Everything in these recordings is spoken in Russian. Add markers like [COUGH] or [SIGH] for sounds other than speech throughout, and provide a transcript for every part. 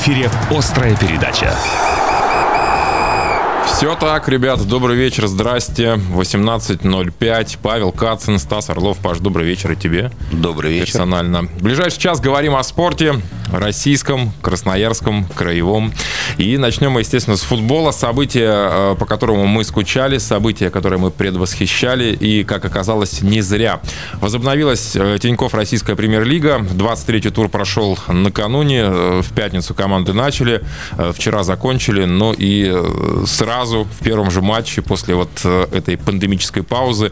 эфире «Острая передача». Все так, ребят, добрый вечер, здрасте. 18.05. Павел Кацин, Стас Орлов. Паш, добрый вечер и тебе. Добрый вечер. Персонально. В ближайший час говорим о спорте российском, красноярском, краевом. И начнем мы, естественно, с футбола. События, э, по которому мы скучали, события, которые мы предвосхищали. И, как оказалось, не зря. Возобновилась э, Тиньков Российская премьер-лига. 23-й тур прошел накануне. Э, в пятницу команды начали. Вчера закончили. Ну и сразу в первом же матче после вот этой пандемической паузы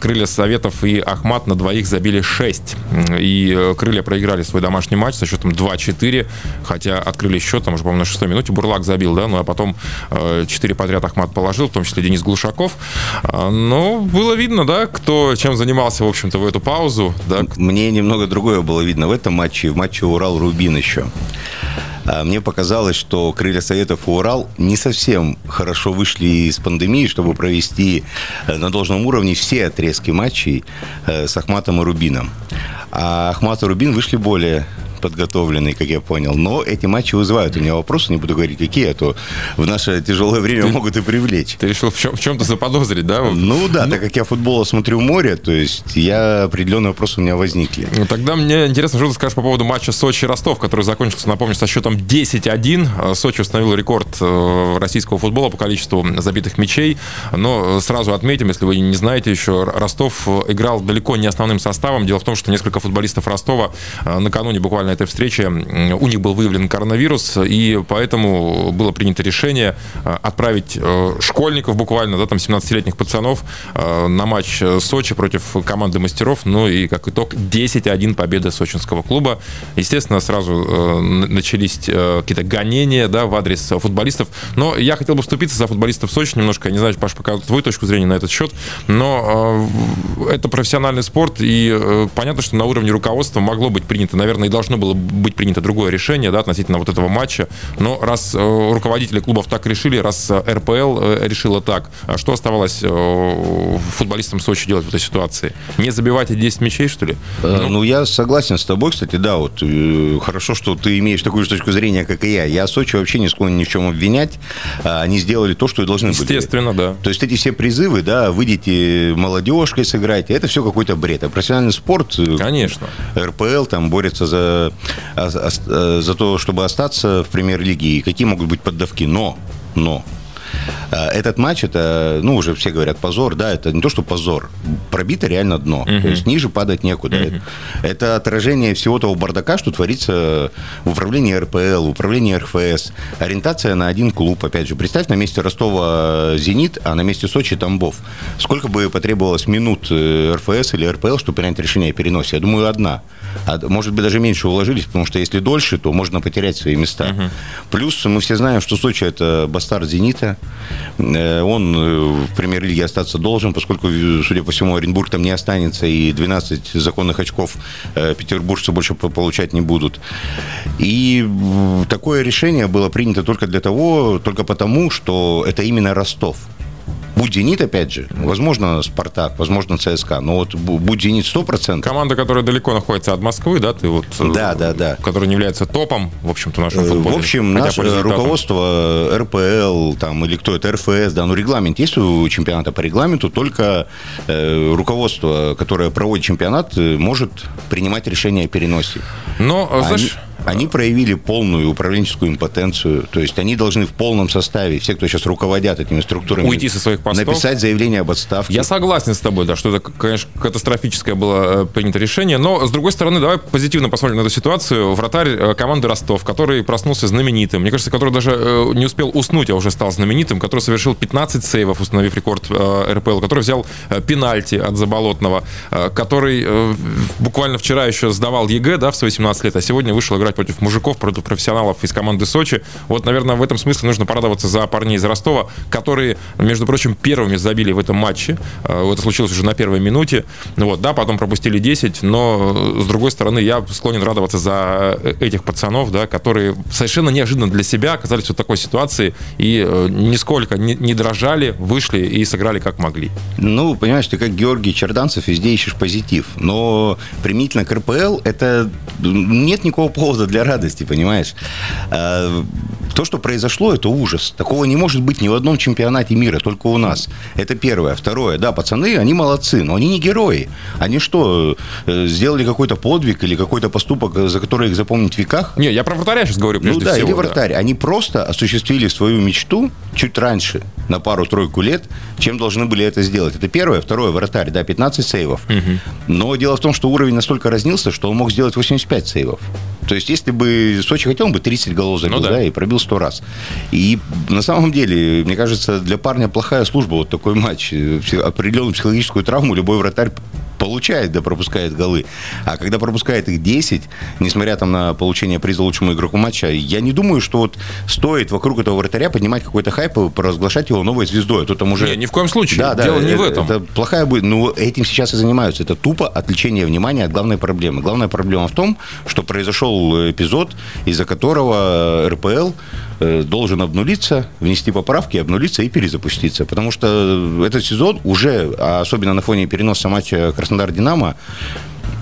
Крылья Советов и Ахмат на двоих забили 6. И Крылья проиграли свой домашний матч со счетом 2-4, хотя открыли счет, там уже, по-моему, на шестой минуте Бурлак забил, да, ну а потом 4 подряд Ахмат положил, в том числе Денис Глушаков. Но было видно, да, кто чем занимался, в общем-то, в эту паузу. Да. Мне немного другое было видно в этом матче, в матче Урал-Рубин еще. А мне показалось, что крылья Советов и Урал не совсем хорошо вышли из пандемии, чтобы провести э, на должном уровне все отрезки матчей э, с Ахматом и Рубином. А Ахмат и Рубин вышли более подготовленный, как я понял. Но эти матчи вызывают у меня вопросы, не буду говорить, какие, а то в наше тяжелое время ты, могут и привлечь. Ты решил в, чем, в чем-то заподозрить, да? Ну да, ну, так как я футбола смотрю море, то есть я определенные вопросы у меня возникли. Ну, тогда мне интересно, что ты скажешь по поводу матча Сочи-Ростов, который закончился, напомню, со счетом 10-1. Сочи установил рекорд э, российского футбола по количеству забитых мячей. Но сразу отметим, если вы не знаете еще, Ростов играл далеко не основным составом. Дело в том, что несколько футболистов Ростова э, накануне буквально на этой встрече у них был выявлен коронавирус, и поэтому было принято решение э, отправить э, школьников буквально, да, там 17-летних пацанов э, на матч Сочи против команды мастеров. Ну и как итог 10-1 победа сочинского клуба. Естественно, сразу начались какие-то гонения да, в адрес футболистов. Но я хотел бы вступиться за футболистов Сочи немножко. Я не знаю, Паш, пока твою точку зрения на этот счет. Но это профессиональный спорт, и понятно, что на уровне руководства могло быть принято, наверное, и должно было быть принято другое решение да, относительно вот этого матча. Но раз э, руководители клубов так решили, раз э, РПЛ э, решила так, а что оставалось футболистам Сочи делать в этой ситуации? Не забивать эти 10 мячей, что ли? Ну, ну, я согласен с тобой, кстати, да, вот хорошо, что ты имеешь такую же точку зрения, как и я. Я Сочи вообще не склонен ни в чем обвинять. А, они сделали то, что и должны были. Естественно, да. То есть эти все призывы, да, выйдите молодежкой сыграйте, это все какой-то бред. А профессиональный спорт... Конечно. РПЛ там борется за а, а, за то, чтобы остаться в премьер-лиге, и какие могут быть поддавки. Но, но а, этот матч, это, ну, уже все говорят позор, да, это не то, что позор, пробито реально дно, uh-huh. то есть ниже падать некуда. Uh-huh. Это отражение всего того бардака, что творится в управлении РПЛ, в управлении РФС, ориентация на один клуб, опять же. Представь, на месте Ростова «Зенит», а на месте Сочи «Тамбов». Сколько бы потребовалось минут э, РФС или РПЛ, чтобы принять решение о переносе? Я думаю, одна. А может быть, даже меньше уложились, потому что если дольше, то можно потерять свои места. Uh-huh. Плюс мы все знаем, что Сочи – это бастард «Зенита», Э, он э, в премьер-лиге остаться должен, поскольку, судя по всему, Оренбург там не останется, и 12 законных очков э, петербуржцы больше получать не будут. И такое решение было принято только для того, только потому, что это именно Ростов. Будь «Зенит», опять же, возможно, «Спартак», возможно, «ЦСКА», но вот будь «Зенит» 100%. Команда, которая далеко находится от Москвы, да, ты вот... Да, да, да. Которая не является топом, в общем-то, нашего футбола. В общем, наше руководство РПЛ, там, или кто это, РФС, да, ну, регламент есть у чемпионата по регламенту, только э, руководство, которое проводит чемпионат, может принимать решение о переносе. Но, Они... знаешь... Они проявили полную управленческую импотенцию. То есть они должны в полном составе, все, кто сейчас руководят этими структурами, уйти со своих постов. Написать заявление об отставке. Я согласен с тобой, да, что это, конечно, катастрофическое было э, принято решение. Но, с другой стороны, давай позитивно посмотрим на эту ситуацию. Вратарь э, команды Ростов, который проснулся знаменитым, мне кажется, который даже э, не успел уснуть, а уже стал знаменитым, который совершил 15 сейвов, установив рекорд РПЛ, который взял пенальти от Заболотного, который буквально вчера еще сдавал ЕГЭ, да, в свои 17 лет, а сегодня вышел играть играть против мужиков, против профессионалов из команды Сочи. Вот, наверное, в этом смысле нужно порадоваться за парней из Ростова, которые, между прочим, первыми забили в этом матче. Э, это случилось уже на первой минуте. Ну вот, да, потом пропустили 10, но, с другой стороны, я склонен радоваться за э, этих пацанов, да, которые совершенно неожиданно для себя оказались в такой ситуации и э, нисколько не, не дрожали, вышли и сыграли как могли. Ну, понимаешь, ты как Георгий Черданцев везде ищешь позитив. Но применительно к РПЛ это нет никакого повода повода для радости, понимаешь? А, то, что произошло, это ужас. Такого не может быть ни в одном чемпионате мира, только у нас. Это первое. Второе, да, пацаны, они молодцы, но они не герои. Они что, э, сделали какой-то подвиг или какой-то поступок, за который их запомнить в веках? Не, я про вратаря сейчас говорю прежде ну, да, всего. или вратарь. Да. Они просто осуществили свою мечту чуть раньше, на пару-тройку лет, чем должны были это сделать. Это первое. Второе, вратарь, да, 15 сейвов. Угу. Но дело в том, что уровень настолько разнился, что он мог сделать 85 сейвов. То есть, если бы Сочи хотел, он бы 30 голов забил, ну, да. да, и пробил 100 раз. И на самом деле, мне кажется, для парня плохая служба вот такой матч. Определенную психологическую травму любой вратарь получает, да пропускает голы. А когда пропускает их 10, несмотря там на получение приза лучшему игроку матча, я не думаю, что вот стоит вокруг этого вратаря поднимать какой-то хайп и провозглашать его новой звездой. А то там уже... Не, ни в коем случае. Да, да, Дело не это, в этом. Это плохая будет. Ну, этим сейчас и занимаются. Это тупо отвлечение внимания от главной проблемы. Главная проблема в том, что произошел эпизод, из-за которого РПЛ Э, должен обнулиться, внести поправки, обнулиться и перезапуститься. Потому что этот сезон уже, а особенно на фоне переноса матча Краснодар-Динамо,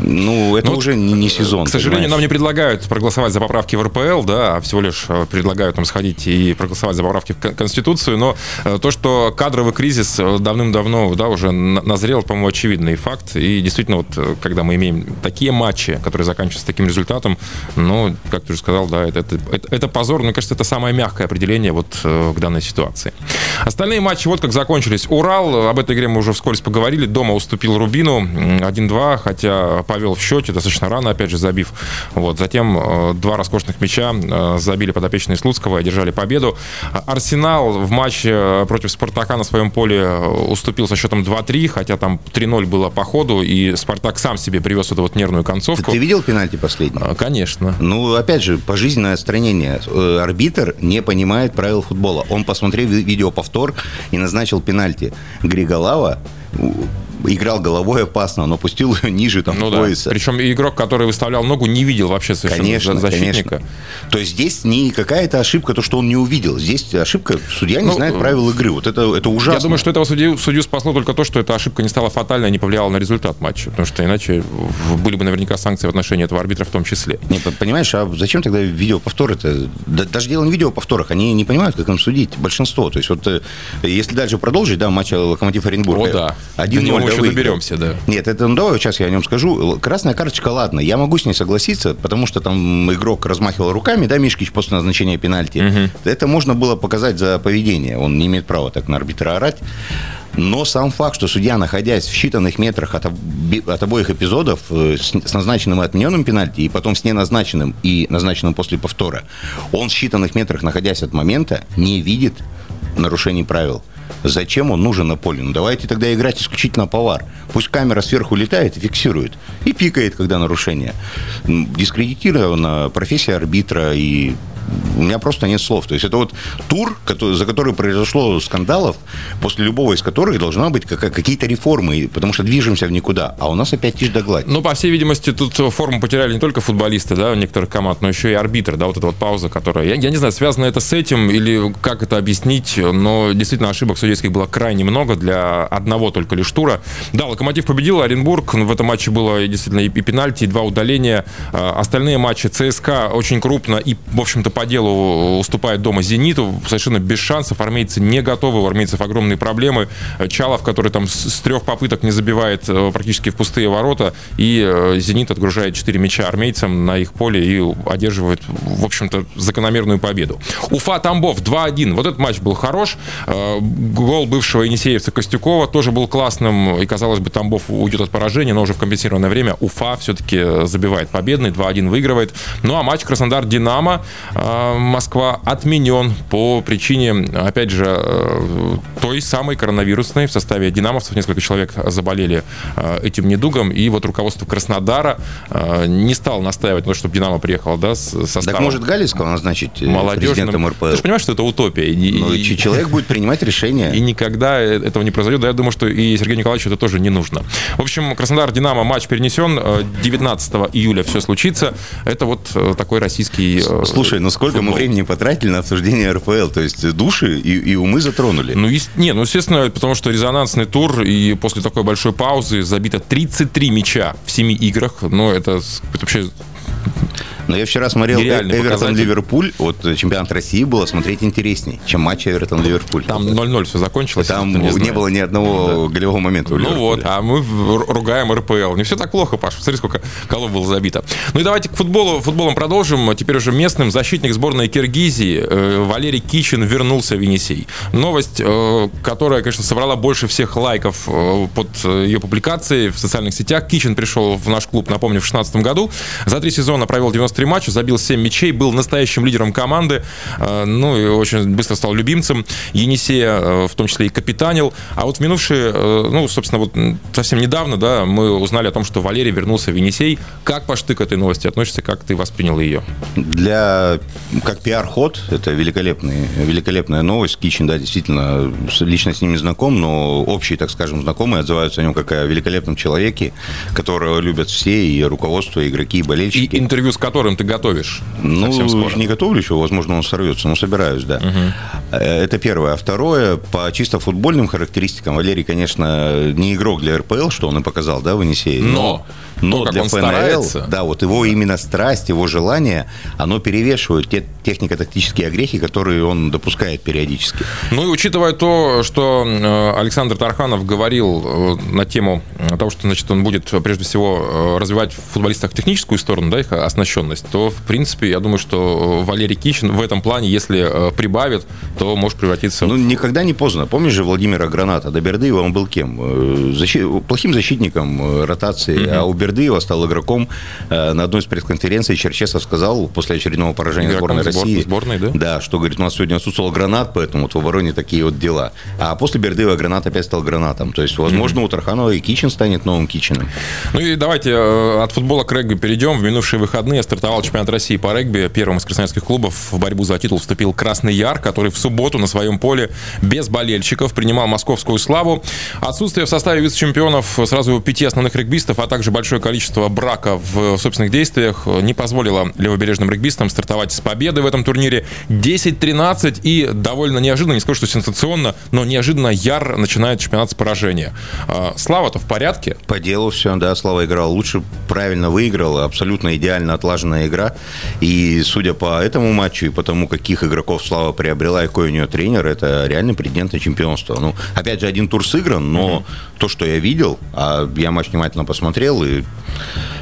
ну, это ну, уже не, не сезон. К сожалению, понимаешь? нам не предлагают проголосовать за поправки в РПЛ, да, а всего лишь э, предлагают нам сходить и проголосовать за поправки в Конституцию. Но э, то, что кадровый кризис э, давным-давно да, уже назрел, по-моему, очевидный факт. И действительно, вот когда мы имеем такие матчи, которые заканчиваются таким результатом, ну, как ты уже сказал, да, это, это, это, это позор. Мне кажется, это самое мягкое определение вот к данной ситуации. Остальные матчи вот как закончились. Урал, об этой игре мы уже вскользь поговорили, дома уступил Рубину 1-2, хотя повел в счете, достаточно рано, опять же, забив. Вот. Затем э, два роскошных мяча э, забили подопечные Слуцкого и одержали победу. Арсенал в матче э, против Спартака на своем поле уступил со счетом 2-3, хотя там 3-0 было по ходу, и Спартак сам себе привез эту вот нервную концовку. Ты, ты видел пенальти последний? Конечно. Ну, опять же, пожизненное отстранение. Арбитр не понимает правил футбола. Он посмотрел видеоповтор и назначил пенальти. Григолава играл головой опасно, но пустил ее [LAUGHS] ниже там ну, пояса. Да. Причем игрок, который выставлял ногу, не видел вообще совершенно конечно, защитника. Конечно. То есть здесь не какая-то ошибка, то, что он не увидел. Здесь ошибка, судья не ну, знает правил игры. Вот это, это ужасно. Я думаю, что этого судью, судью спасло только то, что эта ошибка не стала фатальной, не повлияла на результат матча. Потому что иначе были бы наверняка санкции в отношении этого арбитра в том числе. Не, понимаешь, а зачем тогда видеоповтор это? даже дело не в видеоповторах, они не понимают, как им судить. Большинство. То есть вот э, если дальше продолжить, да, матч Локомотив Оренбург. О, да. 1-0 еще доберемся, да. Нет, это, ну давай сейчас я о нем скажу. Красная карточка, ладно, я могу с ней согласиться, потому что там игрок размахивал руками, да, Мишкич после назначения пенальти. Угу. Это можно было показать за поведение. Он не имеет права так на арбитра орать. Но сам факт, что судья, находясь в считанных метрах от, от обоих эпизодов, э, с, с назначенным и отмененным пенальти, и потом с неназначенным и назначенным после повтора, он в считанных метрах, находясь от момента, не видит нарушений правил. Зачем он нужен на поле? Ну, давайте тогда играть исключительно повар. Пусть камера сверху летает и фиксирует. И пикает, когда нарушение. Дискредитирована профессия арбитра и у меня просто нет слов. То есть это вот тур, за который произошло скандалов, после любого из которых должна быть какие-то реформы, потому что движемся в никуда. А у нас опять тишь да гладь. Ну, по всей видимости, тут форму потеряли не только футболисты, да, некоторых команд, но еще и арбитры, да, вот эта вот пауза, которая... Я, я не знаю, связано это с этим или как это объяснить, но действительно ошибок судейских было крайне много для одного только лишь тура. Да, Локомотив победил, Оренбург, в этом матче было действительно и пенальти, и два удаления. А, остальные матчи ЦСКА очень крупно и, в общем-то, по делу уступает дома «Зениту». Совершенно без шансов. Армейцы не готовы. У армейцев огромные проблемы. Чалов, который там с трех попыток не забивает э, практически в пустые ворота. И э, «Зенит» отгружает 4 мяча армейцам на их поле и одерживает, в общем-то, закономерную победу. Уфа-Тамбов 2-1. Вот этот матч был хорош. Э, гол бывшего Енисеевца Костюкова тоже был классным. И, казалось бы, Тамбов уйдет от поражения, но уже в компенсированное время Уфа все-таки забивает победный. 2-1 выигрывает. Ну а матч Краснодар-Динамо Москва отменен по причине, опять же, э, той самой коронавирусной. В составе динамовцев несколько человек заболели э, этим недугом. И вот руководство Краснодара э, не стало настаивать на том, чтобы Динамо приехало да, с составом. Так может Галицкого назначить молодежным. президентом РПЛ? Ты же понимаешь, что это утопия. Ну, и, человек будет принимать решения. И никогда этого не произойдет. Да, я думаю, что и Сергею Николаевичу это тоже не нужно. В общем, Краснодар-Динамо матч перенесен. 19 июля все случится. Это вот такой российский Слушай, ну сколько футбол. мы времени потратили на обсуждение РФЛ? То есть души и, и умы затронули. Ну, и, не, ну, естественно, потому что резонансный тур, и после такой большой паузы забито 33 мяча в 7 играх. Ну, это, это вообще Но я вчера смотрел Эвертон-Ливерпуль. Вот чемпионат России было смотреть интереснее, чем матч Эвертон-Ливерпуль. Там 0-0 все закончилось. Там не, не было ни одного да. голевого момента. Ну вот, а мы ругаем РПЛ. Не все так плохо, Паш. Смотри, сколько голов было забито. Ну и давайте к футболу. Футболом продолжим. Теперь уже местным. Защитник сборной Киргизии э, Валерий Кичин вернулся в Енисей. Новость, э, которая, конечно, собрала больше всех лайков э, под ее публикацией в социальных сетях. Кичин пришел в наш клуб, напомню, в 2016 году. За три сезона провел 93 матча, забил 7 мячей, был настоящим лидером команды. Ну и очень быстро стал любимцем. Енисея, в том числе и капитанил. А вот в минувшие, ну, собственно, вот совсем недавно, да, мы узнали о том, что Валерий вернулся в Енисей. Как, Паш, ты к этой новости относишься? Как ты воспринял ее? Для, как пиар-ход, это великолепный, великолепная новость. Кичин, да, действительно, лично с ними знаком, но общие, так скажем, знакомые отзываются о нем как о великолепном человеке, которого любят все, и руководство, и игроки, и болельщики. И интервью с которым ты готовишь? Ну, не готовлю еще, возможно, он сорвется, но собираюсь, да. Угу. Это первое. А второе, по чисто футбольным характеристикам, Валерий, конечно, не игрок для РПЛ, что он и показал, да, в Енисее, но, но, но для ФНЛ, старается. да, вот его именно страсть, его желание, оно перевешивает те технико-тактические огрехи, которые он допускает периодически. Ну и учитывая то, что э, Александр Тарханов говорил э, на тему того, что значит, он будет прежде всего развивать в футболистах техническую сторону, да, их оснащенность, то, в принципе, я думаю, что Валерий Кичин в этом плане, если прибавит, то может превратиться... Ну, никогда не поздно. Помнишь же Владимира Граната? До Бердыева он был кем? Защи... Плохим защитником ротации, mm-hmm. а у Бердыева стал игроком. На одной из пресс-конференций Черчесов сказал после очередного поражения сборной России. Сборной, да? Да, что, говорит, у нас сегодня отсутствовал гранат, поэтому вот в обороне такие вот дела. А после Бердыева гранат опять стал гранатом. То есть, возможно, mm-hmm. у Тарханова и Кичин станет новым Кичиным. Ну и давайте э, от футбола к регби перейдем. В минувшие выходные стартовал чемпионат России по регби. Первым из красноярских клубов в борьбу за титул вступил Красный Яр, который в субботу на своем поле без болельщиков принимал московскую славу. Отсутствие в составе вице-чемпионов сразу пяти основных регбистов, а также большое количество брака в собственных действиях не позволило левобережным регбистам стартовать с победы в этом турнире. 10-13 и довольно неожиданно, не скажу, что сенсационно, но неожиданно Яр начинает чемпионат с поражения. А, Слава-то в порядке? По делу все, да, Слава играл лучше, правильно выиграл, абсолютно идеально отлаженная игра. И судя по этому матчу и по тому, каких игроков Слава приобрела и какой у нее тренер, это реальный претендент на чемпионство. Ну, опять же, один тур сыгран, но mm-hmm. то, что я видел, а я матч внимательно посмотрел, и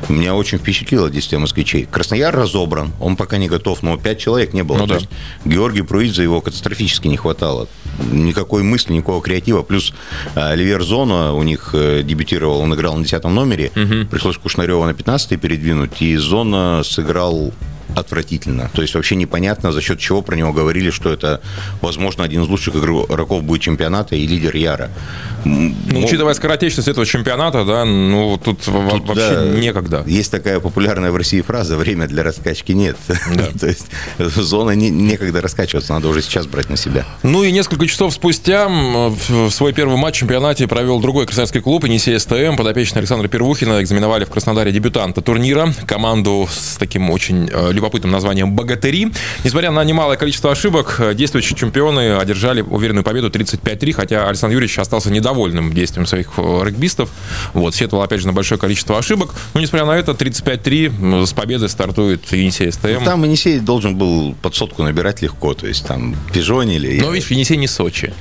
меня очень впечатлила действие москвичей. Краснояр разобран, он пока не готов, но пять человек не было. Ну, да. есть Георгий Пруидзе его катастрофически не хватало. Никакой мысли, никакого креатива. Плюс а, Оливер Зона у них э, дебютировал, он играл на 10 номере. Угу. Пришлось Кушнарева на 15 передвинуть. И Зона сыграл отвратительно. То есть вообще непонятно, за счет чего про него говорили, что это, возможно, один из лучших игроков будет чемпионата и лидер Яра. Ну, ну, учитывая скоротечность этого чемпионата, да, ну тут, тут вообще да, некогда. Есть такая популярная в России фраза «время для раскачки нет». Да. [LAUGHS] То есть зона не, некогда раскачиваться, надо уже сейчас брать на себя. Ну и несколько часов спустя в свой первый матч в чемпионате провел другой красноярский клуб «Енисей СТМ». Подопечные Александра Первухина экзаменовали в Краснодаре дебютанта турнира. Команду с таким очень э, любопытным названием «Богатыри». Несмотря на немалое количество ошибок, э, действующие чемпионы одержали уверенную победу 35-3, хотя Александр Юрьевич остался недовольным действием своих э, регбистов. Вот, сетовал, опять же, на большое количество ошибок. Но, несмотря на это, 35-3 с победой стартует Енисей СТМ. Ну, там Енисей должен был под сотку набирать легко, то есть там пижонили. Но, видишь, Енисей не Сочи.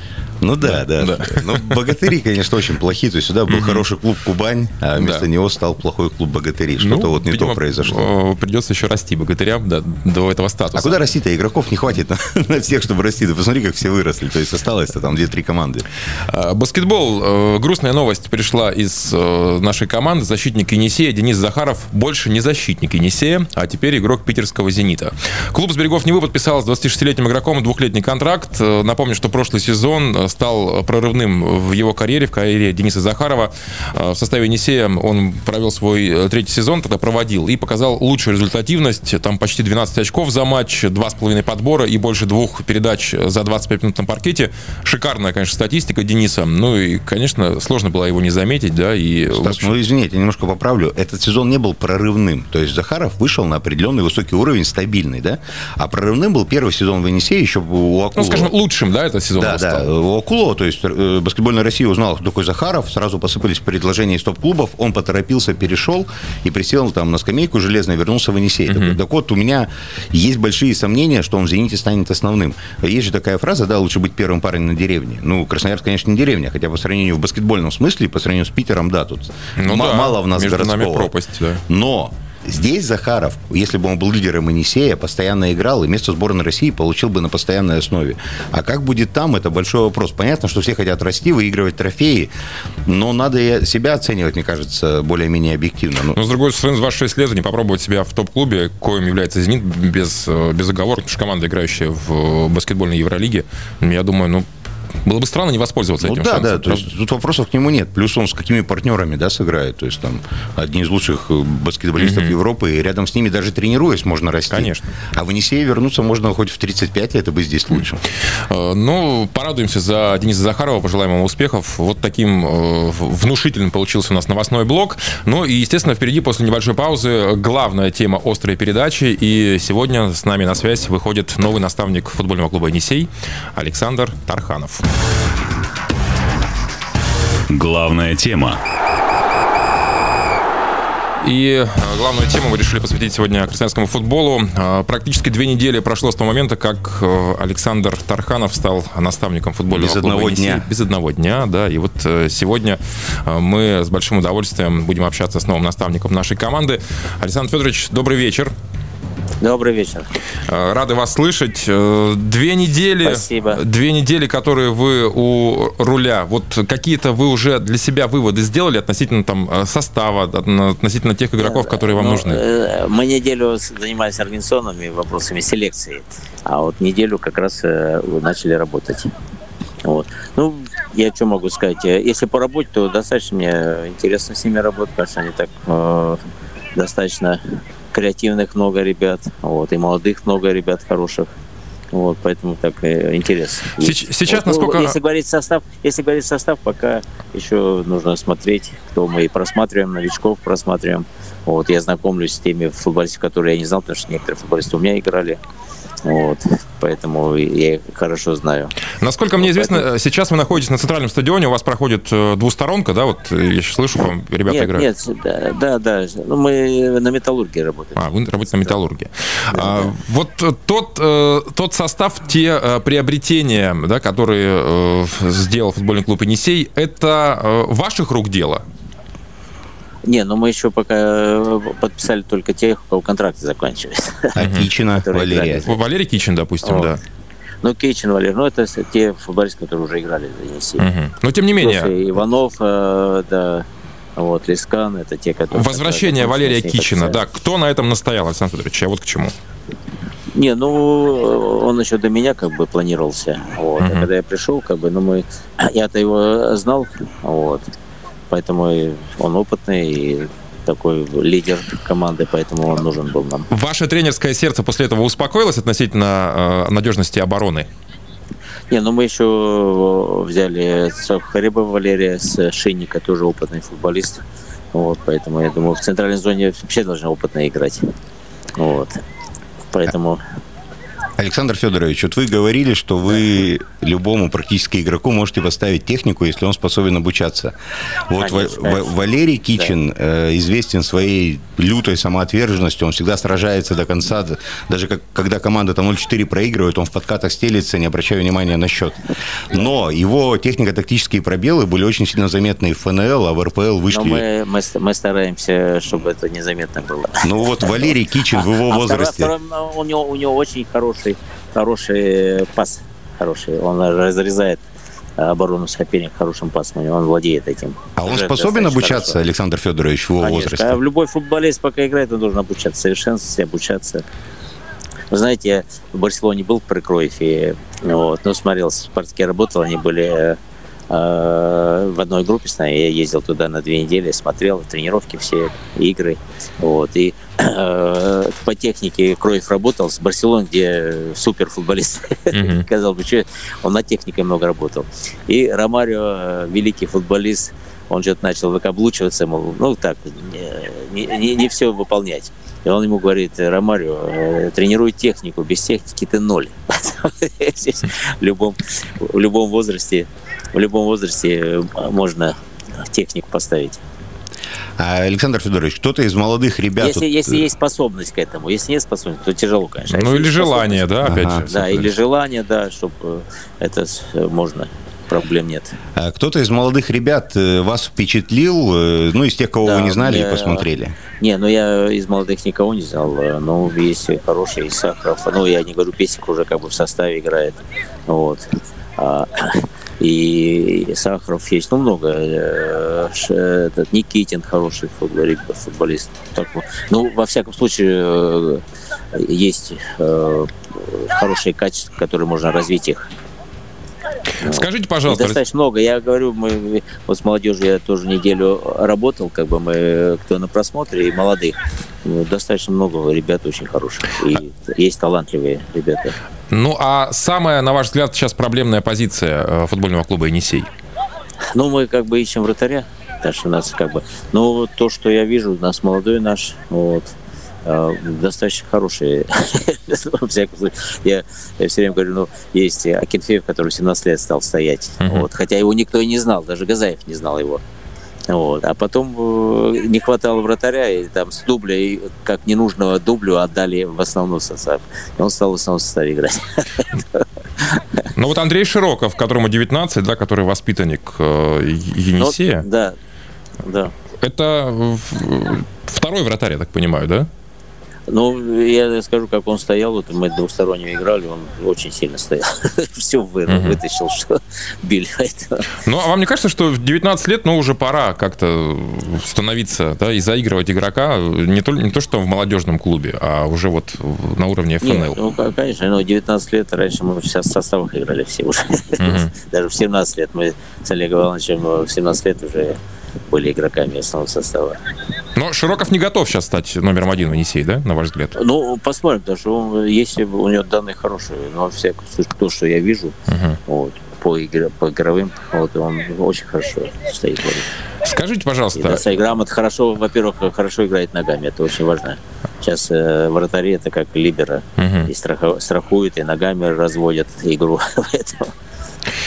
Ну да, да. да. Ну, богатыри, конечно, очень плохие. То есть сюда был хороший клуб Кубань, а вместо да. него стал плохой клуб богатырей. Что-то ну, вот не видимо, то произошло. Придется еще расти богатырям да, до этого статуса. А куда расти-то? Игроков не хватит на, [LAUGHS] на всех, чтобы расти. Ты посмотри, как все выросли. То есть осталось-то там 2-3 команды. А, баскетбол. Э, грустная новость пришла из э, нашей команды. Защитник Енисея Денис Захаров больше не защитник Енисея, а теперь игрок питерского «Зенита». Клуб с берегов Невы подписал с 26-летним игроком двухлетний контракт. Э, напомню, что прошлый сезон стал прорывным в его карьере, в карьере Дениса Захарова. А, в составе Енисея он провел свой э, третий сезон, тогда проводил, и показал лучшую результативность. Там почти 12 очков за матч, 2,5 подбора и больше двух передач за 25 минут на паркете. Шикарная, конечно, статистика Дениса. Ну и, конечно, сложно было его не заметить, да. И, Стас, общем... ну извините, я немножко поправлю. Этот сезон не был прорывным. То есть Захаров вышел на определенный высокий уровень, стабильный, да. А прорывным был первый сезон в Енисее еще у Акулова. Ну, скажем, лучшим, да, этот сезон да, был да. У самого Кулова, то есть э, баскетбольная Россия узнала, кто такой Захаров, сразу посыпались предложения из топ-клубов, он поторопился, перешел и присел там на скамейку железную, вернулся в Енисей. Такой, так вот, у меня есть большие сомнения, что он в «Зените» станет основным. Есть же такая фраза, да, лучше быть первым парнем на деревне. Ну, Красноярск, конечно, не деревня, хотя по сравнению в баскетбольном смысле, по сравнению с Питером, да, тут Ну м- да, мало в нас между нами городского. пропасть, да. Но Здесь Захаров, если бы он был лидером Енисея, постоянно играл, и место сборной России получил бы на постоянной основе. А как будет там, это большой вопрос. Понятно, что все хотят расти, выигрывать трофеи, но надо себя оценивать, мне кажется, более-менее объективно. Ну, Но, с другой стороны, за ваши 6 лет не попробовать себя в топ-клубе, коим является «Зенит», без, э, без оговорок, потому что команда, играющая в баскетбольной Евролиге, я думаю, ну, было бы странно не воспользоваться ну этим да, шансом. да, то есть тут вопросов к нему нет. Плюс он с какими партнерами, да, сыграет. То есть там одни из лучших э, баскетболистов Европы, и рядом с ними даже тренируясь можно расти. Конечно. А в Енисее вернуться можно хоть в 35 лет, и быть здесь лучше. Э, Ну, порадуемся за Дениса Захарова, пожелаем ему успехов. Вот таким э, внушительным получился у нас новостной блок. Ну и, естественно, впереди после небольшой паузы главная тема острой передачи. И сегодня с нами на связь выходит новый наставник футбольного клуба «Енисей» Александр Тарханов. Главная тема. И э, главную тему мы решили посвятить сегодня крестьянскому футболу. Э, Практически две недели прошло с того момента, как э, Александр Тарханов стал наставником футбольного Без клуба одного «Енисей». дня. Без одного дня, да. И вот э, сегодня мы с большим удовольствием будем общаться с новым наставником нашей команды. Александр Федорович, добрый вечер. Добрый вечер. Э, Рады вас слышать. Э, Две недели, Спасибо. две недели, которые вы у руля. Вот какие-то вы уже для себя выводы сделали относительно там э, состава, относительно тех игроков, которые вам Ну, нужны? Мы неделю занимались организационными вопросами селекции, а вот неделю как раз начали работать. Вот. Ну, я что могу сказать? Если по работе, то достаточно мне интересно с ними работать, потому что они так э, достаточно креативных много ребят, вот, и молодых много ребят хороших. Вот, поэтому так э, интересно. Сеч- сейчас Вот, ну, насколько- Если говорить состав, если говорить состав, пока еще нужно смотреть, кто мы и просматриваем, новичков просматриваем. Вот, я знакомлюсь с теми футболистами, которые я не знал, потому что некоторые футболисты у меня играли. Вот, поэтому я их хорошо знаю. Насколько мне известно, поэтому- сейчас вы находитесь на центральном стадионе, у вас проходит э, двусторонка, да? Вот э, я сейчас слышу, вам ребята нет, играют. нет, да, да, да. Ну, мы на металлургии работаем. А, вы работаете на металлургии. А, вот э, тот, тот состав, те приобретения, да, которые сделал футбольный клуб «Енисей», это ваших рук дело? Не, ну мы еще пока э, подписали только тех, у кого контракты заканчиваются. А Кичина, Валерия. Валерий Кичин, допустим, да. Ну, Кейчин, Валер, ну это те футболисты, которые уже играли за Енисей. Мгм. Но тем не менее, и Иванов, э, да, вот, Лискан, это те, которые... возвращение которые Валерия Кичина, да, кто на этом настоял, Александр Федорович? Я вот к чему. Не, ну, он еще до меня как бы планировался, вот, Мгм. а когда я пришел, как бы, ну, мы, [CLEARS THROAT] я-то его знал, вот, поэтому он опытный, и такой лидер команды, поэтому он нужен был нам. Ваше тренерское сердце после этого успокоилось относительно э, надежности обороны? Не, ну мы еще взяли Сахареба Валерия с Шинника, тоже опытный футболист. Вот, поэтому я думаю, в центральной зоне вообще должны опытно играть. Вот. Поэтому Александр Федорович, вот вы говорили, что вы любому практически игроку можете поставить технику, если он способен обучаться. Вот Конечно, Ва- конечно. Валерий Кичин э, известен своей лютой самоотверженностью, он всегда сражается до конца, даже как, когда команда там 0-4 проигрывает, он в подкатах стелится, не обращая внимания на счет. Но его технико-тактические пробелы были очень сильно заметны и в ФНЛ, а в РПЛ но вышли... мы, мы, ст- мы стараемся, чтобы это незаметно было. Ну вот Валерий Кичин в его А возрасте... второй, у, него, у него очень хороший, хороший пас. Хороший. Он разрезает оборону соперника хорошим пасом. Он владеет этим. А он способен обучаться, хорошо. Александр Федорович, в его Конечно. возрасте? А любой футболист, пока играет, он должен обучаться, совершенствоваться, обучаться. Вы знаете, я в Барселоне был при Кройфе, вот, ну, смотрел, в Спартаке работал, они были э, в одной группе с нами, я ездил туда на две недели, смотрел тренировки все, игры, вот, и [CLEARS THROAT] э, по технике Кройф работал с Барселоной, где супер футболист, [LAUGHS] казалось бы, что он над техникой много работал. И Ромарио, э, великий футболист, он что-то начал выкаблучиваться, мол, ну так, не, не, не, все выполнять. И он ему говорит, Ромарио, э, тренируй технику, без техники ты ноль. [LAUGHS] в любом, в любом возрасте, в любом возрасте э, можно технику поставить. А, Александр Федорович, кто-то из молодых ребят... Если, вот... если есть способность к этому, если нет способности, то тяжело, конечно. А ну или желание, да, опять ага. же. Да, или желание, да, чтобы это можно проблем нет. А кто-то из молодых ребят э, вас впечатлил, э, ну, из тех, кого да, вы не знали я, и посмотрели? Не, ну, я из молодых никого не знал, но есть хороший Сахаров, ну, я не говорю, Песик уже как бы в составе играет, вот. А, и Сахаров есть, ну, много. Э, этот Никитин хороший футболист. футболист. Ну, во всяком случае, есть хорошие качества, которые можно развить их. Скажите, пожалуйста. И достаточно много. Я говорю, мы вот с молодежью я тоже неделю работал, как бы мы кто на просмотре, и молодых. Ну, достаточно много ребят очень хороших. И есть талантливые ребята. Ну, а самая, на ваш взгляд, сейчас проблемная позиция э, футбольного клуба «Енисей»? Ну, мы как бы ищем вратаря. Что у нас как бы... Ну, то, что я вижу, у нас молодой наш, вот, Э, достаточно хорошие. [LAUGHS] Я, я все время говорю, ну, есть Акинфеев, который 17 лет стал стоять. Uh-huh. Вот, хотя его никто и не знал, даже Газаев не знал его. Вот. А потом э, не хватало вратаря, и там с дубля, и как ненужного дублю отдали в основной состав. И он стал в основном составе играть. [LAUGHS] Ну вот Андрей Широков, которому 19, да, который воспитанник э, Енисея. Ну, да, да. Это второй вратарь, я так понимаю, да? Ну, я скажу, как он стоял, вот мы двухстороннего играли, он очень сильно стоял. [LAUGHS] Все угу. вытащил, что били. Ну, а вам не кажется, что в 19 лет, ну, уже пора как-то становиться, да, и заигрывать игрока не то, не то, что в молодежном клубе, а уже вот на уровне ФНЛ? Нет, ну, конечно, но 19 лет, раньше мы сейчас в составах играли все уже. Угу. [LAUGHS] Даже в 17 лет мы с Олегом Ивановичем в 17 лет уже были игроками основного состава. Но Широков не готов сейчас стать номером один в Енисей, да, на ваш взгляд? Ну, посмотрим, потому что он, если у него данные хорошие, но во всяком случае, то, что я вижу, uh-huh. вот, по, игре, по игровым, вот, он очень хорошо стоит. Скажите, пожалуйста... И, да, грамот хорошо, во-первых, хорошо играет ногами, это очень важно. Сейчас э, вратари это как либера, uh-huh. и страху, страхуют, и ногами разводят игру, [LAUGHS] поэтому...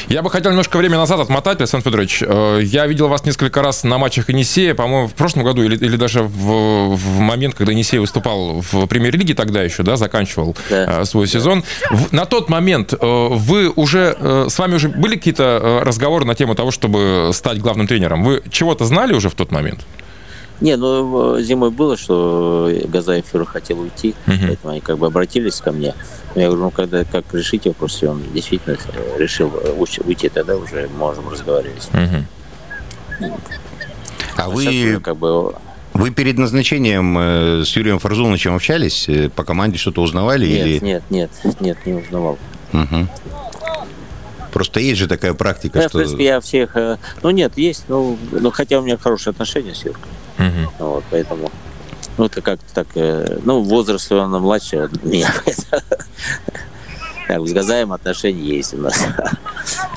Я бы хотел немножко время назад отмотать, Александр Федорович. Э, я видел вас несколько раз на матчах Енисея, по-моему, в прошлом году или, или даже в, в момент, когда Енисей выступал в премьер-лиге тогда еще, да, заканчивал да. Э, свой сезон. В, на тот момент э, вы уже, с вами уже были какие-то разговоры на тему того, чтобы стать главным тренером? Вы чего-то знали уже в тот момент? Не, ну зимой было, что Газаев хотел уйти, uh-huh. поэтому они как бы обратились ко мне. Но я говорю, ну когда как решить вопрос, если он действительно решил уйти, тогда уже можем разговаривать. Uh-huh. А, а вы как бы вы перед назначением э, с Юрием Фарзуновичем общались? Э, по команде что-то узнавали? Нет, или... нет, нет, нет, не узнавал. Угу. Просто есть же такая практика, да, что... В принципе, я всех... Э, ну, нет, есть, ну, ну хотя у меня хорошие отношения с Юркой. Угу. Вот, поэтому... Ну, это как-то так... Э, ну, возраст он младше меня. [LAUGHS] Как с Газаем отношения есть у нас.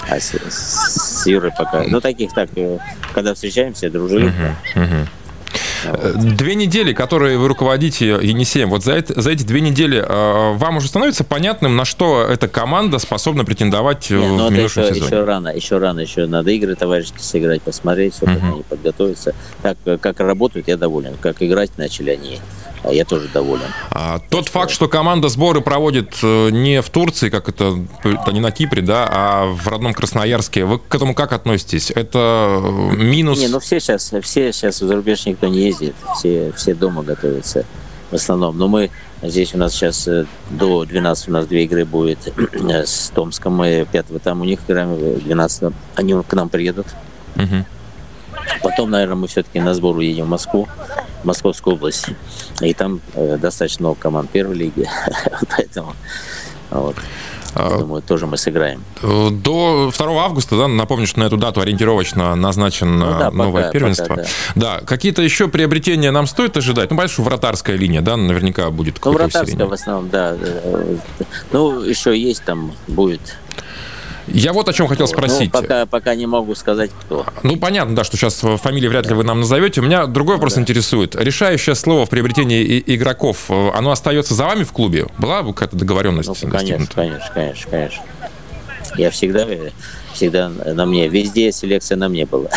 А с, с Юрой пока... Ну, таких так, э, когда встречаемся, дружили. Две недели, которые вы руководите Енисеем, вот за, это, за эти две недели э, вам уже становится понятным, на что эта команда способна претендовать Не, в ну, минувшем еще, сезоне? Еще рано, еще рано, еще надо игры товарищи сыграть, посмотреть, все, как они подготовятся. Как, как работают, я доволен. Как играть начали они я тоже доволен. А, тот что... факт, что команда сборы проводит э, не в Турции, как это, это не на Кипре, да, а в родном Красноярске, вы к этому как относитесь? Это э, минус? Не, ну все сейчас, все сейчас в зарубеж никто не ездит, все, все дома готовятся в основном. Но мы здесь у нас сейчас до 12 у нас две игры будет с Томском, мы 5 там у них играем, 12 они к нам приедут. Угу. Потом, наверное, мы все-таки на сбор уедем в Москву. Московскую область. И там э, достаточно много команд первой лиги. [LAUGHS] Поэтому вот. Я а, думаю, тоже мы сыграем. Э, до 2 августа, да, напомню, что на эту дату ориентировочно назначено ну, да, новое пока, первенство. Пока, да. да, какие-то еще приобретения нам стоит ожидать? Ну, что вратарская линия, да, наверняка будет Ну, вратарская в основном, да. Ну, еще есть там, будет Я вот о чем хотел Вот. спросить. Ну, пока, пока не могу сказать, кто. Ну, понятно, да, что сейчас фамилии вряд ли вы нам назовете. У меня другой вопрос интересует. Решающее слово в приобретении игроков, э, оно остается за вами в клубе? Была бы какая-то договоренность Ну, конечно, конечно, конечно, конечно. Я всегда, э, всегда на мне, везде селекция на мне была.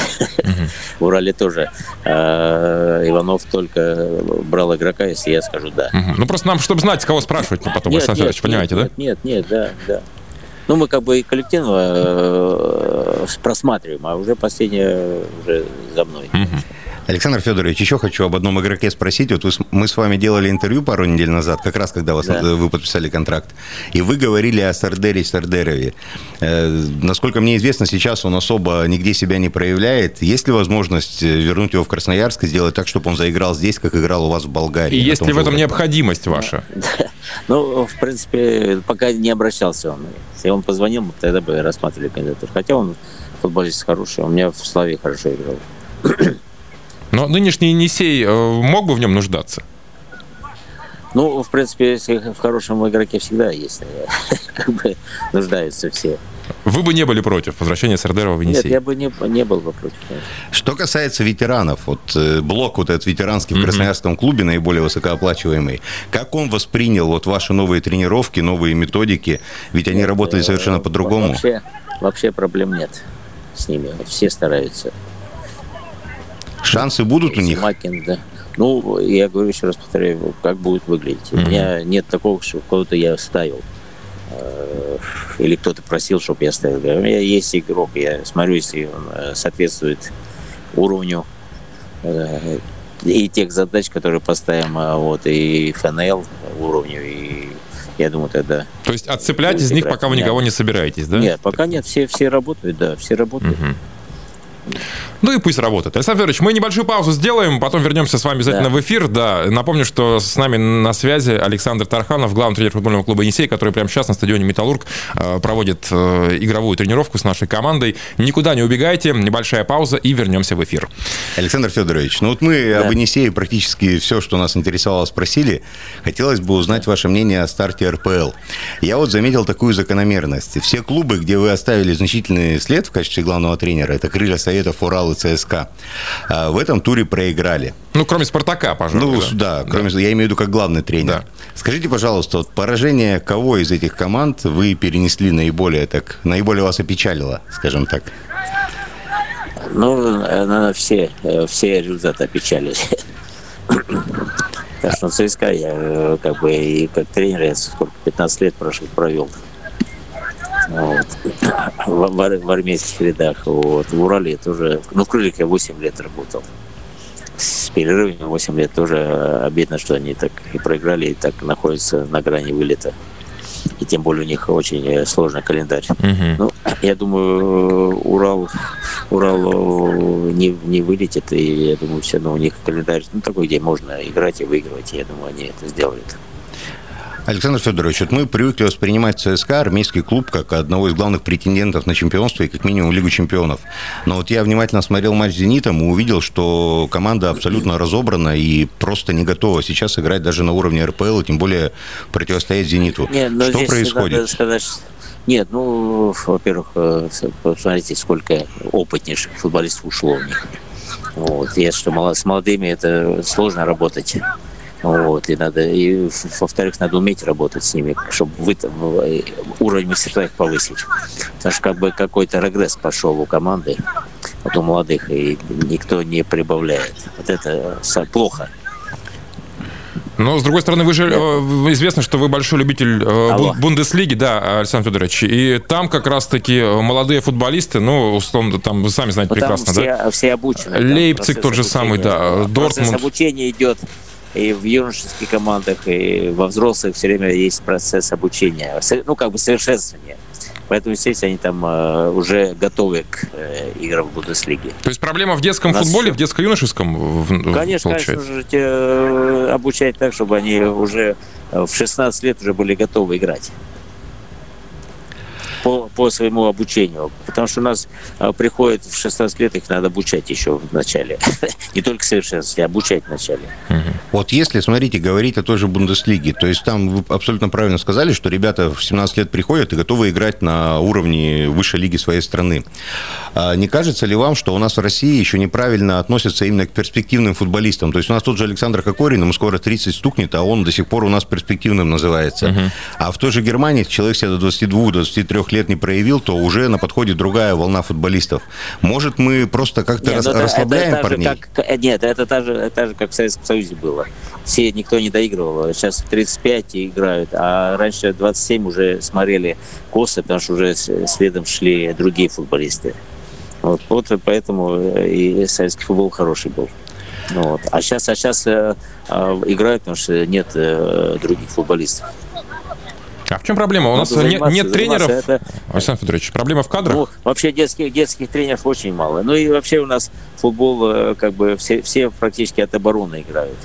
В Урале тоже. А, Иванов только брал игрока, если я скажу да. Ну, просто нам, чтобы знать, кого спрашивать ну, потом, Александр Федорович, понимаете, да? Нет, нет, да, да. Ну, мы как бы и коллективно э, просматриваем, а уже последнее уже за мной. Александр Федорович, еще хочу об одном игроке спросить. Вот вы мы с вами делали интервью пару недель назад, как раз когда вас, Да. э, вы подписали контракт, и вы говорили о Сардере Сардерове. Э, насколько мне известно, сейчас он особо нигде себя не проявляет. Есть ли возможность э, вернуть его в Красноярск и сделать так, чтобы он заиграл здесь, как играл у вас в Болгарии? И есть ли в этом уровне? необходимость ваша? [LAUGHS] Ну, в принципе, пока не обращался он. Если он позвонил, тогда бы рассматривали кандидатуру. Хотя он футболист хороший, у меня в Славе хорошо играл. Но нынешний Енисей э, мог бы в нем нуждаться? Ну, в принципе, если в хорошем игроке всегда есть, э, [LAUGHS] как бы нуждаются все. Вы бы не были против возвращения Сардерова в Нет, Енисей? я бы не, не был бы против. конечно. Что касается ветеранов, вот э, блок вот этот ветеранский в Красноярском клубе, наиболее высокооплачиваемый, как он воспринял вот ваши новые тренировки, новые методики? Ведь они работали совершенно по-другому. Вообще, вообще проблем нет с ними. Все стараются. Шансы будут у них? Макин, да. Ну, я говорю еще раз повторяю, как будет выглядеть. У меня нет такого, что кого-то я ставил. Э, Или кто-то просил, чтобы я ставил. У меня есть игрок, я смотрю, если он э, соответствует уровню э, и тех задач, которые поставим, вот, и ФНЛ уровню, и я думаю, тогда... То есть отцеплять из них, пока вы никого не собираетесь, да? Нет, пока нет, все, все работают, да, все работают. Мгм. Ну и пусть работает. Александр Федорович, мы небольшую паузу сделаем, потом вернемся с вами обязательно Да. в эфир. Да, напомню, что с нами на связи Александр Тарханов, главный тренер футбольного клуба «Енисей», который прямо сейчас на стадионе «Металлург» э, проводит э, игровую тренировку с нашей командой. Никуда не убегайте, небольшая пауза и вернемся в эфир. Александр Федорович, ну вот мы Да. об Енисее практически все, что нас интересовало, спросили. Хотелось бы узнать ваше мнение о старте РПЛ. Я вот заметил такую закономерность. Все клубы, где вы оставили значительный след в качестве главного тренера, это Крылья Советов, Урал и ЦСКА, а, в этом туре проиграли. Ну, кроме «Спартака», пожалуй. Ну, да, кроме, я имею в виду как главный тренер. Да. Скажите, пожалуйста, вот поражение кого из этих команд вы перенесли наиболее так, наиболее вас опечалило, скажем так? Ну, наверное, все, э, все результаты опечалили. Так что ЦСКА я э, как бы и как тренер я сколько, 15 лет прошел, провел. Вот. В, в ар- в армейских рядах. Вот. В Урале тоже, ну, в Крыльях я 8 лет работал. С перерывами 8 лет тоже э, обидно, что они так и проиграли, и так находятся на грани вылета. И тем более у них очень э, сложный календарь. Мгм. Ну, я думаю, Урал, Урал э, не, не вылетит, и я думаю, все равно у них календарь ну, такой, где можно играть и выигрывать. и Я думаю, они это сделают. Александр Федорович, вот мы привыкли воспринимать ЦСКА, армейский клуб, как одного из главных претендентов на чемпионство и как минимум Лигу чемпионов. Но вот я внимательно смотрел матч с «Зенитом» и увидел, что команда абсолютно разобрана и просто не готова сейчас играть даже на уровне РПЛ, и тем более противостоять «Зениту». Нет, но что здесь происходит? Сказать, что- нет, ну, во-первых, э, посмотрите, сколько опытнейших футболистов ушло у них. Вот. Я что с молодыми это сложно работать. Вот, и надо, и, во-вторых, надо уметь работать с ними, чтобы вы, уровень мастерства их повысить. Потому что как бы какой-то регресс пошел у команды, вот у молодых, и никто не прибавляет. Вот это плохо. Но, с другой стороны, вы же э, известно, что вы большой любитель э, Алло. Бун- Бундеслиги, да, Александр Федорович. И там как раз-таки молодые футболисты, ну, условно, там вы сами знаете Ну, прекрасно, все, да? все обучены. Лейпциг процесс тот же самый, да, Процесс Дортмунд. обучения идет и в юношеских командах, и во взрослых все время есть процесс обучения, ну, как бы совершенствования. Поэтому, естественно, они там э, уже готовы к э, играм в Бундеслиге. То есть проблема в детском У нас футболе, в детско-юношеском в- в- Конечно, получается? конечно э, обучать так, чтобы они уже э, в 16 лет уже были готовы играть по, по своему обучению. Потому что у нас э, приходят в 16 лет, их надо обучать еще в начале. [LAUGHS] Не только совершенствовать, а обучать в начале. Вот если, смотрите, говорить о той же Бундеслиге, то есть там вы абсолютно правильно сказали, что ребята в 17 лет приходят и готовы играть на уровне высшей лиги своей страны. А не кажется ли вам, что у нас в России еще неправильно относятся именно к перспективным футболистам? То есть у нас тот же Александр Кокорин, ему скоро 30 стукнет, а он до сих пор у нас перспективным называется. Угу. А в той же Германии человек себя до 22-23 лет не проявил, то уже на подходе другая волна футболистов. Может, мы просто как-то рас, это, расслабляем это, это парней? Как, э, нет, это так же, это же, как в Советском Союзе было. Все, никто не доигрывал. Сейчас 35 играют, а раньше 27 уже смотрели косы, потому что уже следом шли другие футболисты. Вот, вот поэтому э, и советский футбол хороший был. Ну, вот. А сейчас, а сейчас э, э, играют, потому что нет э, других футболистов. А в чем проблема? У нас нет, нет тренеров. Это... Александр Федорович, проблема в кадрах? Ну, вообще детских, детских тренеров очень мало. Ну и вообще у нас футбол, э, как бы все, все практически от обороны играют.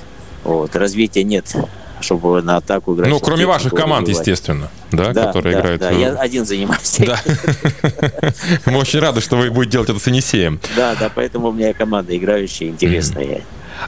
Вот. Развития нет чтобы на атаку играть. Ну, кроме ваших команд, убивать. естественно, да, да которые да, играют. Да, я один занимаюсь. Да. [LAUGHS] Мы очень рады, что вы будете делать это с Енисеем. Да, да, поэтому у меня команда играющая, интересная.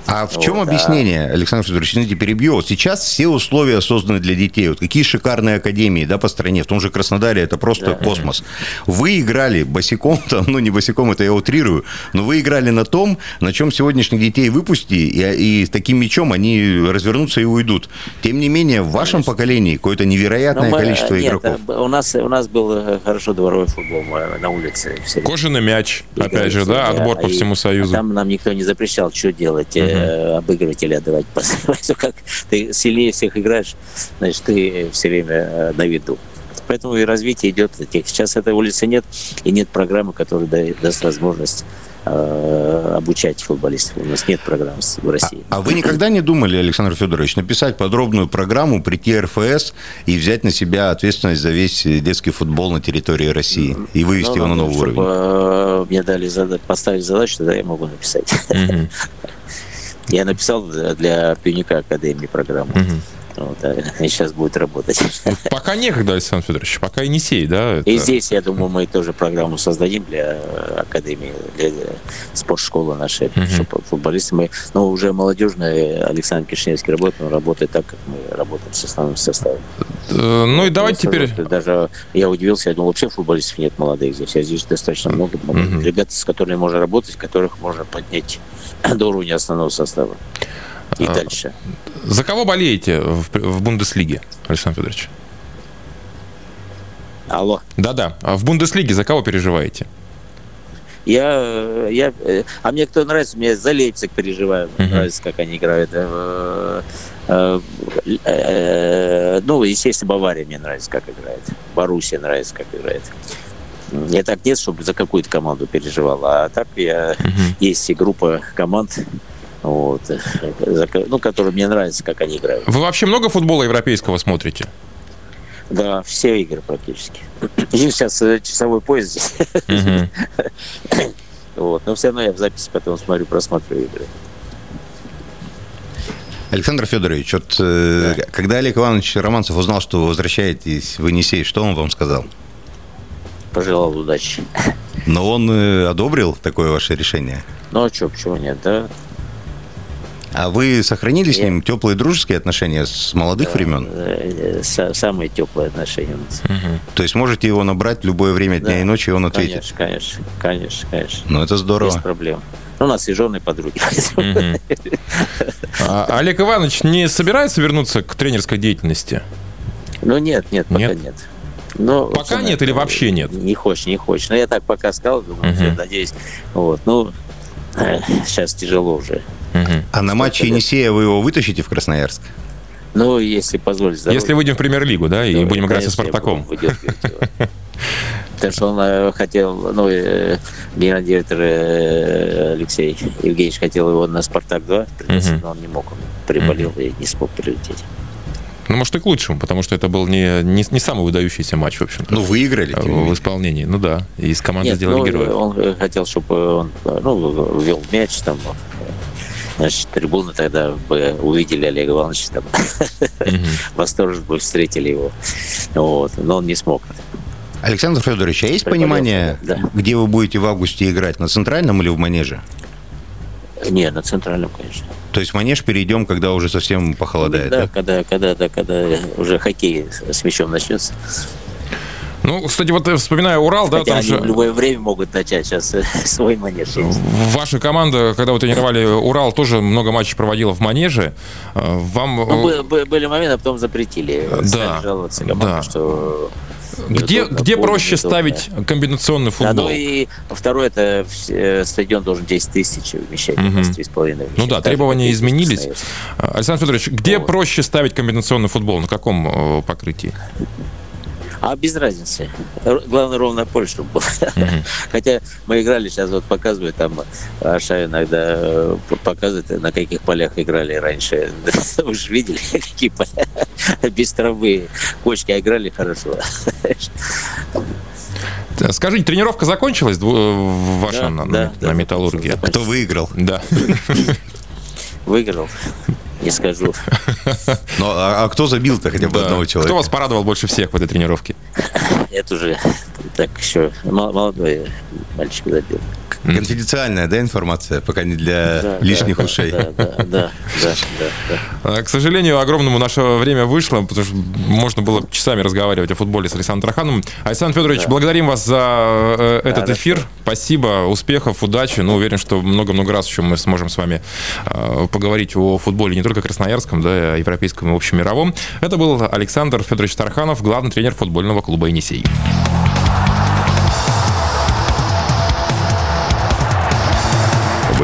А в чем вот, объяснение, а... Александр Федорович, извините, перебью. Сейчас все условия созданы для детей. Вот какие шикарные академии да, по стране. В том же Краснодаре это просто да. космос. Вы играли босиком, [LAUGHS] там, ну не босиком, это я утрирую, но вы играли на том, на чем сегодняшних детей выпусти, и, и таким мечом они развернутся и уйдут. Тем не менее, в вашем Конечно. поколении какое-то невероятное мы, количество нет, игроков. У нас, у нас был э, хорошо дворовой футбол на улице. Кожаный мяч, опять же, да, отбор по всему Союзу. Там нам никто не запрещал, что делать uh-huh. обыгрывать или отдавать [LAUGHS] пасы. как ты сильнее всех играешь, значит, ты все время э, на виду. Поэтому и развитие идет. Сейчас этой улицы нет, и нет программы, которая даст возможность э, обучать футболистов. У нас нет программ в России. А, а вы никогда не думали, Александр Федорович, написать подробную программу, прийти РФС и взять на себя ответственность за весь детский футбол на территории России и вывести ну, его на новый уровень? Э, мне дали зада- поставить задачу, тогда я могу написать. [LAUGHS] Я написал для пионика Академии программу. Вот, сейчас будет работать. [LAUGHS] Пока некогда, Александр Федорович, пока Енисей, да? Это... И здесь, я думаю, мы тоже программу создадим для Академии, для спортшколы нашей, чтобы футболисты мы, ну, уже молодежная Александр Кишиневский работает, он работает так, как мы работаем с основным составом. Uh, ну и давайте теперь... Даже я удивился, я думал, вообще футболистов нет молодых здесь, а здесь достаточно много ребят, с которыми можно работать, которых можно поднять [CLEARS THROAT] до уровня основного состава. И а, дальше. За кого болеете в, в Бундеслиге, Александр Федорович? Алло. Да-да. А в Бундеслиге за кого переживаете? Я, я, а мне кто нравится, мне за Лейпциг переживаю, uh-huh. нравится, как они играют. Э, э, э, ну, естественно, Бавария мне нравится, как играет. Боруссия нравится, как играет. Я так нет, чтобы за какую-то команду переживал, а так я uh-huh. есть и группа команд, вот, [LAUGHS] ну, которые мне нравится, как они играют. Вы вообще много футбола европейского смотрите? Да, все игры практически. [CLEARS THROAT] Сейчас э, часовой поезд здесь. [LAUGHS] Вот, но все равно я в записи потом смотрю, просматриваю игры. Александр Федорович, вот э, да. когда Олег Иванович Романцев узнал, что вы возвращаетесь в Енисей, что он вам сказал? Пожелал удачи. Но он э, одобрил такое ваше решение? Ну а что, почему нет, да? А вы сохранили с ним теплые дружеские отношения с молодых да, времен? Э, самые теплые отношения у нас. Угу. То есть можете его набрать в любое время дня да, и ночи, и он ответит? Конечно, конечно, конечно, конечно. Ну, это здорово. Без проблем. Ну, у нас и жены, и подруги. А Олег Иванович не собирается вернуться к тренерской деятельности? Ну, нет, нет, пока нет. Но, пока нет или вообще нет? Не хочешь, не хочешь. Но я так пока сказал, думаю, uh-huh. надеюсь. Вот, ну, [LAUGHS] сейчас тяжело уже. Угу. А на матче Енисея вы его вытащите в Красноярск? Ну, если позволить. Здоровье. Если выйдем в премьер-лигу, да, и будем играть со Спартаком. [LAUGHS] Потому что он э, хотел, ну, э, генеральный директор э, Алексей Евгеньевич хотел его на «Спартак-2», но он не мог, он приболел и не смог прилететь. Ну, может, и к лучшему, потому что это был не, не, не самый выдающийся матч, в общем-то. Ну, выиграли. В исполнении, ну да. И из команды Нет, сделали ну, героя. Он хотел, чтобы он ну, вел мяч, там, значит, трибуны тогда бы увидели Олега Ивановича, там, mm-hmm. восторженно бы встретили его. Вот. Но он не смог. Александр Федорович, а есть понимание, да. где вы будете в августе играть, на центральном или в манеже? Не, на центральном, конечно. То есть манеж перейдем, когда уже совсем похолодает, да, да? когда, когда, да, когда уже хоккей с мячом начнется. Ну, кстати, вот э, вспоминая Урал, да, Хотя там они же... в любое время могут начать сейчас э, [LAUGHS] свой манеж. Ваша команда, когда вы тренировали Урал, тоже много матчей проводила в манеже. Э, Вам... Ну, бы- бы- были моменты, а потом запретили. Да, Стали жаловаться команда, да. что Где, где проще ставить комбинационный Да, футбол? ну и второе, это э, стадион должен 10 тысяч вмещать, Мгм. у нас 3,5 вмещает. Ну да, Так же, требования изменились. остается. Александр Федорович, где Вот. проще ставить комбинационный футбол? На каком э, покрытии? А без разницы. Главное, ровное поле, чтобы было. [LAUGHS] Хотя мы играли, сейчас вот показывают, там Аша иногда э, показывает, на каких полях играли раньше. [LAUGHS] Вы же видели, [LAUGHS] какие поля. Без травы. Кочки а играли хорошо. Скажите, тренировка закончилась э, ваша Да, на, да, на- да, на металлургии? Кто выиграл? Да. Выиграл. Не скажу. [LAUGHS] Ну, а, а кто забил-то хотя бы Да. одного Кто человека? вас порадовал больше всех в этой тренировке? [LAUGHS] Это уже так еще мол- молодой мальчик забил. Конфиденциальная, да, информация, пока не для Да, лишних да, ушей. Да, да, да, да, да, да. Э, К сожалению, огромному наше время вышло, потому что можно было часами разговаривать о футболе с Александром Трахановым. Александр Федорович, Да. благодарим вас за э, этот Хорошо. эфир. Спасибо, успехов, удачи. Ну, уверен, что много-много раз еще мы сможем с вами э, поговорить о футболе не только красноярском, да, и о европейском и общемировом. Это был Александр Федорович Тарханов, главный тренер футбольного клуба «Енисей».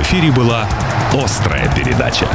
Эфире была «Острая передача».